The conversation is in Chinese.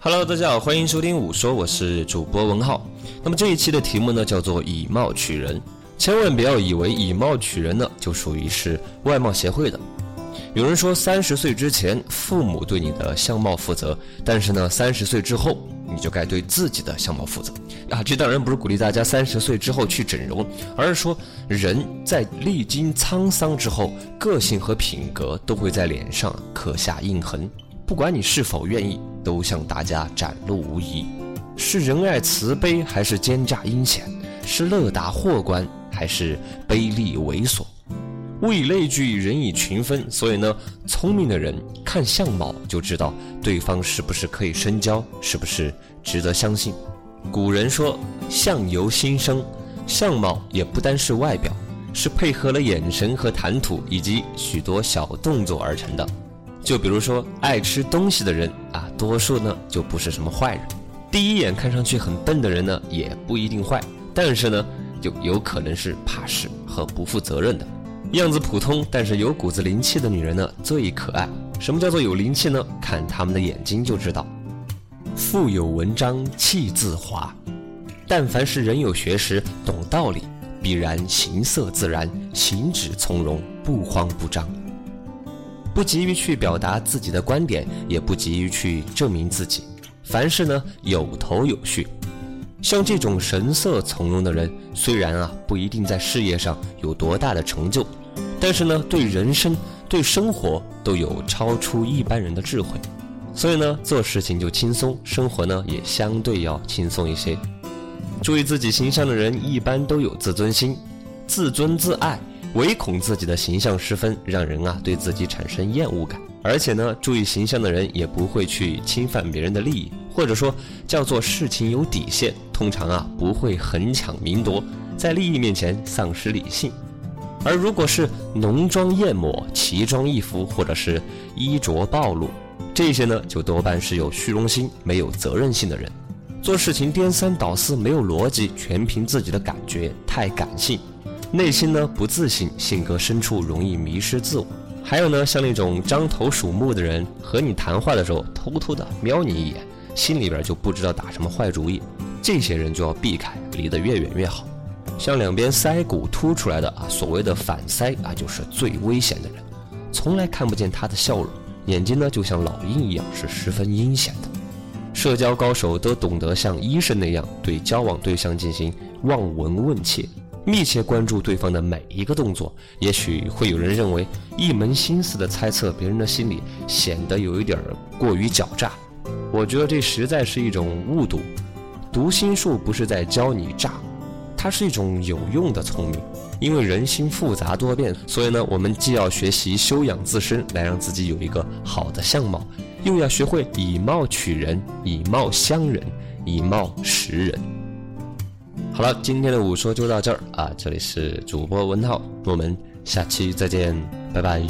Hello，大家好，欢迎收听五说，我是主播文浩。那么这一期的题目呢，叫做以貌取人。千万不要以为以貌取人呢，就属于是外貌协会的。有人说，三十岁之前，父母对你的相貌负责，但是呢，三十岁之后，你就该对自己的相貌负责啊。这当然不是鼓励大家三十岁之后去整容，而是说，人在历经沧桑之后，个性和品格都会在脸上刻下印痕。不管你是否愿意，都向大家展露无遗。是仁爱慈悲，还是奸诈阴险？是乐达祸关，还是卑劣猥琐？物以类聚，人以群分。所以呢，聪明的人看相貌就知道对方是不是可以深交，是不是值得相信。古人说：“相由心生”，相貌也不单是外表，是配合了眼神和谈吐以及许多小动作而成的。就比如说，爱吃东西的人啊，多数呢就不是什么坏人。第一眼看上去很笨的人呢，也不一定坏，但是呢，就有可能是怕事和不负责任的。样子普通但是有股子灵气的女人呢，最可爱。什么叫做有灵气呢？看她们的眼睛就知道。腹有文章气自华，但凡是人有学识、懂道理，必然行色自然，行止从容，不慌不张。不急于去表达自己的观点，也不急于去证明自己。凡事呢有头有序。像这种神色从容的人，虽然啊不一定在事业上有多大的成就，但是呢对人生、对生活都有超出一般人的智慧。所以呢做事情就轻松，生活呢也相对要轻松一些。注意自己形象的人，一般都有自尊心，自尊自爱。唯恐自己的形象失分，让人啊对自己产生厌恶感。而且呢，注意形象的人也不会去侵犯别人的利益，或者说叫做事情有底线。通常啊不会横抢明夺，在利益面前丧失理性。而如果是浓妆艳抹、奇装异服，或者是衣着暴露，这些呢就多半是有虚荣心、没有责任心的人，做事情颠三倒四、没有逻辑，全凭自己的感觉，太感性。内心呢不自信，性格深处容易迷失自我。还有呢，像那种獐头鼠目的人，和你谈话的时候偷偷的瞄你一眼，心里边就不知道打什么坏主意。这些人就要避开，离得越远越好。像两边腮骨凸出来的啊，所谓的反腮啊，就是最危险的人，从来看不见他的笑容，眼睛呢就像老鹰一样，是十分阴险的。社交高手都懂得像医生那样对交往对象进行望闻问切。密切关注对方的每一个动作，也许会有人认为一门心思的猜测别人的心理，显得有一点过于狡诈。我觉得这实在是一种误读。读心术不是在教你诈，它是一种有用的聪明。因为人心复杂多变，所以呢，我们既要学习修养自身，来让自己有一个好的相貌，又要学会以貌取人，以貌相人，以貌识人。好了，今天的午说就到这儿啊！这里是主播文浩，我们下期再见，拜拜。